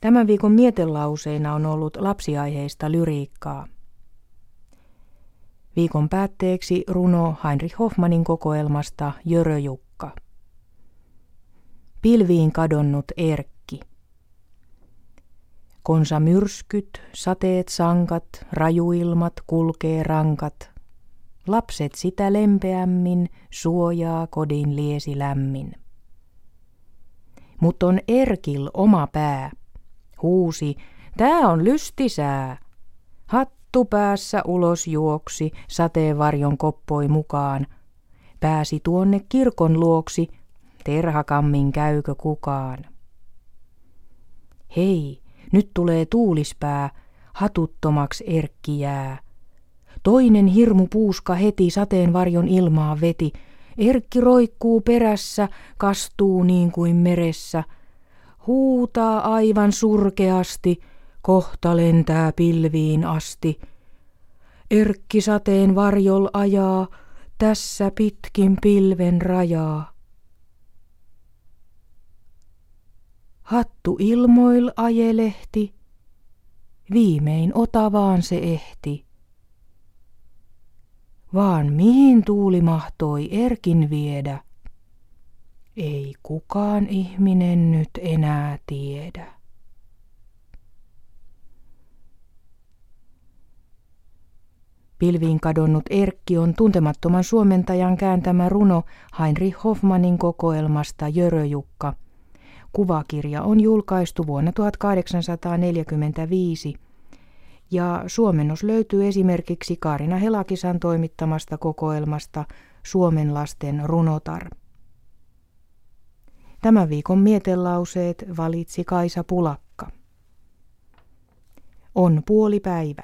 Tämän viikon mietelauseina on ollut lapsiaiheista lyriikkaa. Viikon päätteeksi runo Heinrich Hoffmanin kokoelmasta Jöröjukka. Pilviin kadonnut Erkki. Konsa myrskyt, sateet sankat, rajuilmat kulkee rankat. Lapset sitä lempeämmin suojaa kodin liesi lämmin. Mut on Erkil oma pää. Huusi, tää on lystisää. Hattu päässä ulos juoksi, sateenvarjon koppoi mukaan. Pääsi tuonne kirkon luoksi, terhakammin käykö kukaan. Hei, nyt tulee tuulispää, hatuttomaksi Erkki jää. Toinen hirmu puuska heti sateenvarjon ilmaa veti. Erkki roikkuu perässä, kastuu niin kuin meressä. Huutaa aivan surkeasti, kohta lentää pilviin asti. Erkki sateen varjol ajaa, tässä pitkin pilven rajaa. Hattu ilmoil ajelehti, viimein otavaan se ehti. Vaan mihin tuuli mahtoi Erkin viedä, ei kukaan ihminen nyt enää tiedä. Pilviin kadonnut Erkki on tuntemattoman suomentajan kääntämä runo Heinrich Hoffmanin kokoelmasta Jöröjukka – Kuvakirja on julkaistu vuonna 1845 ja suomennos löytyy esimerkiksi Kaarina Helakisan toimittamasta kokoelmasta Suomen lasten runotar. Tämän viikon mietelauseet valitsi Kaisa Pulakka. On puoli päivä.